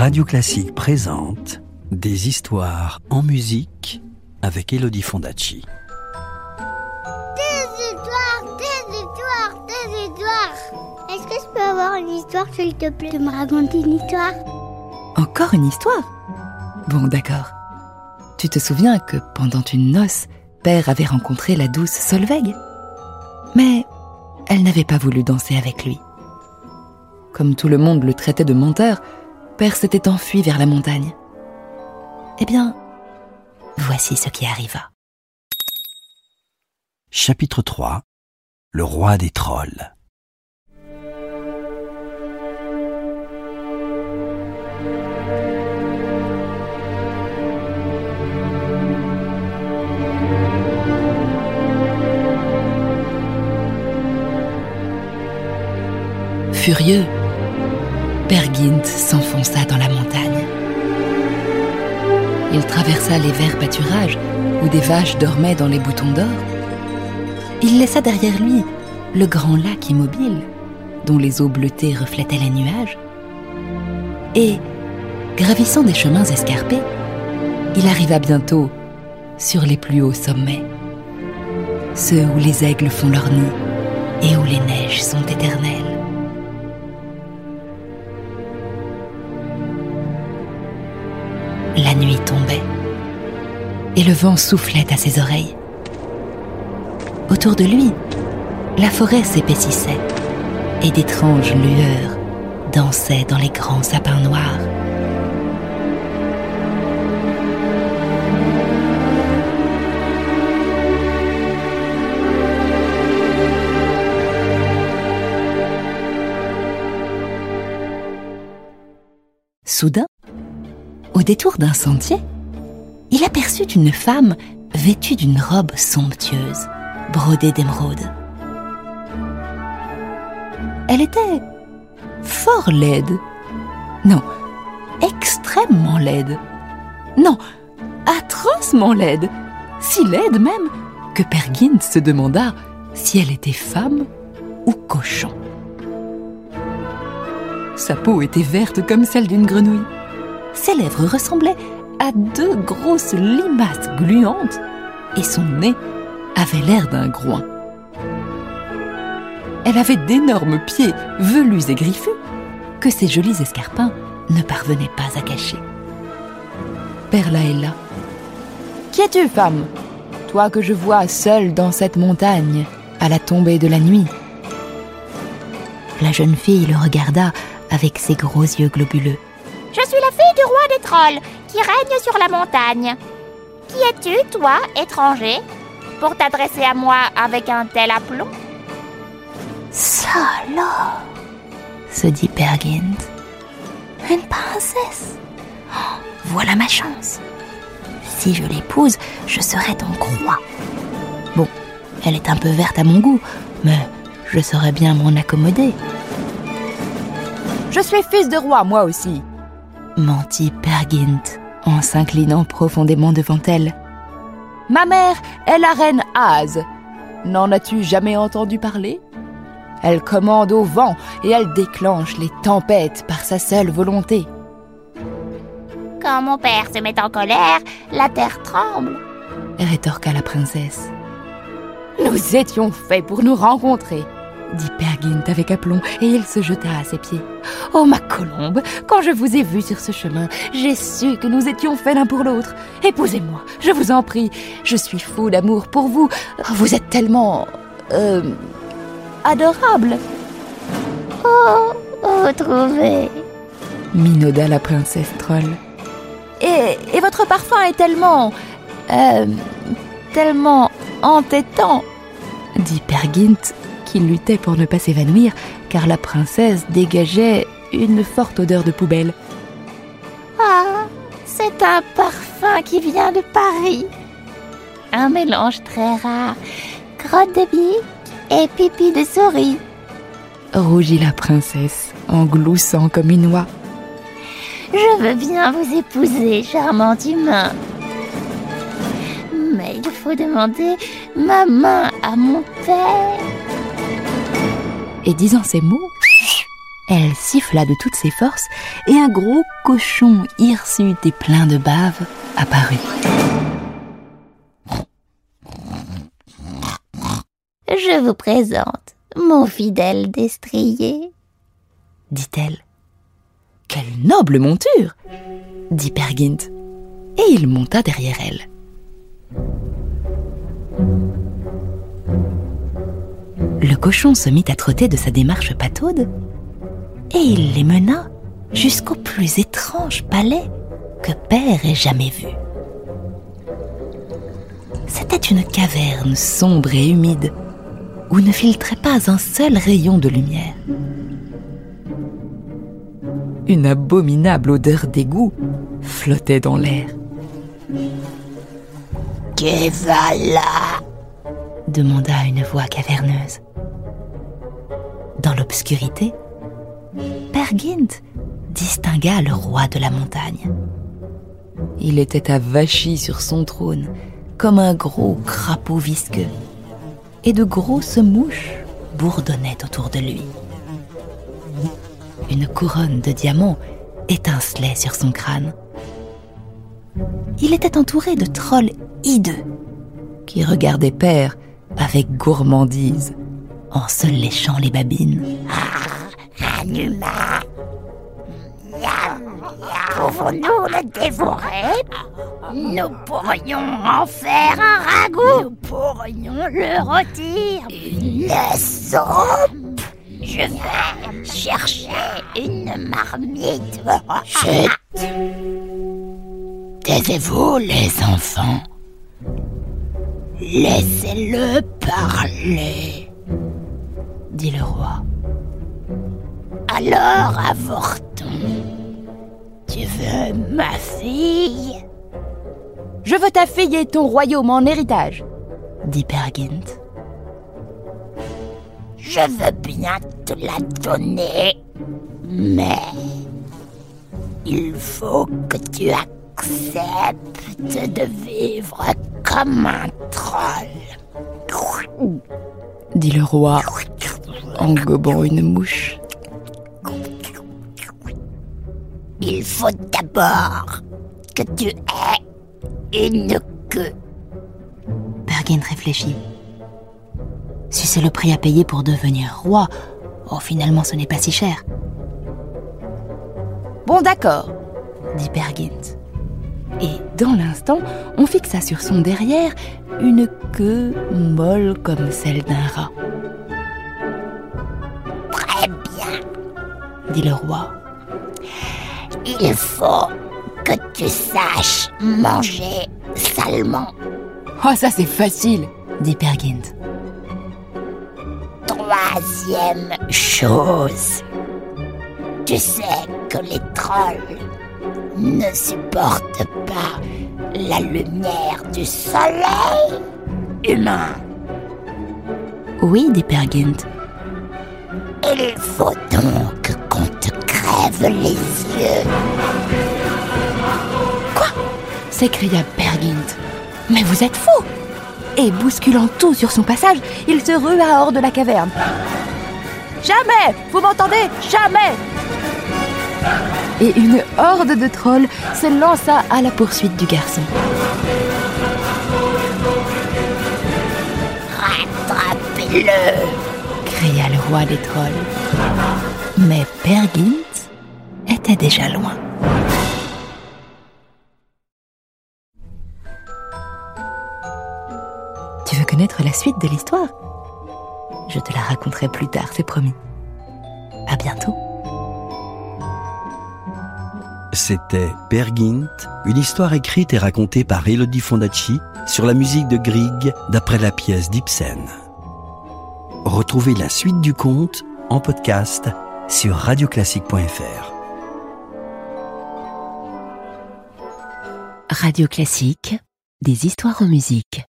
Radio Classique présente Des histoires en musique avec Elodie Fondacci. Des histoires, des histoires, des histoires. Est-ce que je peux avoir une histoire, s'il te plaît, de me raconter une histoire? Encore une histoire? Bon, d'accord. Tu te souviens que pendant une noce, Père avait rencontré la douce Solveig? Mais elle n'avait pas voulu danser avec lui. Comme tout le monde le traitait de menteur, Père s'était enfui vers la montagne. Eh bien, voici ce qui arriva. Chapitre 3 Le roi des trolls. Furieux, Gint s'enfonça dans la montagne. Il traversa les verts pâturages où des vaches dormaient dans les boutons d'or. Il laissa derrière lui le grand lac immobile dont les eaux bleutées reflétaient les nuages. Et, gravissant des chemins escarpés, il arriva bientôt sur les plus hauts sommets, ceux où les aigles font leur nid et où les neiges sont éternelles. La nuit tombait et le vent soufflait à ses oreilles. Autour de lui, la forêt s'épaississait et d'étranges lueurs dansaient dans les grands sapins noirs. Soudain, au détour d'un sentier, il aperçut une femme vêtue d'une robe somptueuse, brodée d'émeraude. Elle était fort laide. Non, extrêmement laide. Non, atrocement laide. Si laide même que Pergint se demanda si elle était femme ou cochon. Sa peau était verte comme celle d'une grenouille. Ses lèvres ressemblaient à deux grosses limaces gluantes et son nez avait l'air d'un groin. Elle avait d'énormes pieds velus et griffus que ses jolis escarpins ne parvenaient pas à cacher. Perla est là. Qui es-tu, femme? Toi que je vois seule dans cette montagne, à la tombée de la nuit. La jeune fille le regarda avec ses gros yeux globuleux. Fille du roi des trolls qui règne sur la montagne. Qui es-tu, toi, étranger, pour t'adresser à moi avec un tel aplomb? Ça alors se dit Pergint. Une princesse Oh, Voilà ma chance. Si je l'épouse, je serai donc roi. Bon, elle est un peu verte à mon goût, mais je saurais bien m'en accommoder. Je suis fils de roi, moi aussi, mentit Pergint en s'inclinant profondément devant elle. Ma mère est la reine Az. N'en as-tu jamais entendu parler? Elle commande au vent et elle déclenche les tempêtes par sa seule volonté. Quand mon père se met en colère, la terre tremble. rétorqua la princesse. Nous étions faits pour nous rencontrer, dit Pergint avec aplomb, et il se jeta à ses pieds. Oh ma colombe, quand je vous ai vu sur ce chemin, j'ai su que nous étions faits l'un pour l'autre. Épousez-moi, je vous en prie. Je suis fou d'amour pour vous. Vous êtes tellement... Euh... adorable. Oh, oh, trouvé. minauda la princesse troll. Et, et votre parfum est tellement... Euh, tellement entêtant, dit Pergint, qui luttait pour ne pas s'évanouir, car la princesse dégageait une forte odeur de poubelle. Ah, c'est un parfum qui vient de Paris. Un mélange très rare. Crotte de bique et pipi de souris. Rougit la princesse, en gloussant comme une oie. Je veux bien vous épouser, charmant humain. Mais il faut demander ma main à mon père. Et disant ces mots, Elle siffla de toutes ses forces et un gros cochon hirsute et plein de bave apparut. Je vous présente mon fidèle destrier, dit-elle. Quelle noble monture dit Pergint. Et il monta derrière elle. Le cochon se mit à trotter de sa démarche pataude et il les mena jusqu'au plus étrange palais que Père ait jamais vu. C'était une caverne sombre et humide où ne filtrait pas un seul rayon de lumière. Une abominable odeur d'égout flottait dans l'air. Va là demanda une voix caverneuse. Dans l'obscurité, Pergint distingua le roi de la montagne. Il était avachi sur son trône comme un gros crapaud visqueux, et de grosses mouches bourdonnaient autour de lui. Une couronne de diamants étincelait sur son crâne. Il était entouré de trolls hideux qui regardaient Père avec gourmandise en se léchant les babines. Ah, un humain Pouvons-nous le dévorer? Nous pourrions en faire un ragoût. Nous pourrions le rôtir. Une soupe. Je vais chercher une marmite. Chut Taisez-vous, les enfants. Laissez-le parler, dit le roi. Alors avortons. Tu veux ma fille? Je veux ta fille et ton royaume en héritage, dit Pergint. Je veux bien te la donner, mais il faut que tu acceptes de vivre comme un troll, dit le roi en gobant une mouche. Il faut d'abord que tu aies une queue. Bergin réfléchit. Si c'est le prix à payer pour devenir roi, oh finalement ce n'est pas si cher. Bon d'accord, dit Bergint. Et dans l'instant, on fixa sur son derrière une queue molle comme celle d'un rat. Très bien, dit le roi. Il faut que tu saches manger salement. Oh, ça c'est facile, dit Pergint. Troisième chose, tu sais que les trolls ne supportent pas la lumière du soleil humain. Oui, dit Pergint. Il faut donc qu'on te crève les yeux. Quoi? S'écria Pergint. Mais vous êtes fou Et bousculant tout sur son passage, il se rua hors de la caverne. Jamais Vous m'entendez Jamais Et une horde de trolls se lança à la poursuite du garçon. Rattrapez-le cria le roi des trolls. Mais Pergint était déjà loin. Tu veux connaître la suite de l'histoire? Je te la raconterai plus tard, c'est promis. À bientôt. C'était Pergint, une histoire écrite et racontée par Elodie Fondacci sur la musique de Grieg d'après la pièce d'Ibsen. Retrouvez la suite du conte en podcast sur radioclassique.fr. Radio Classique, des histoires en musique.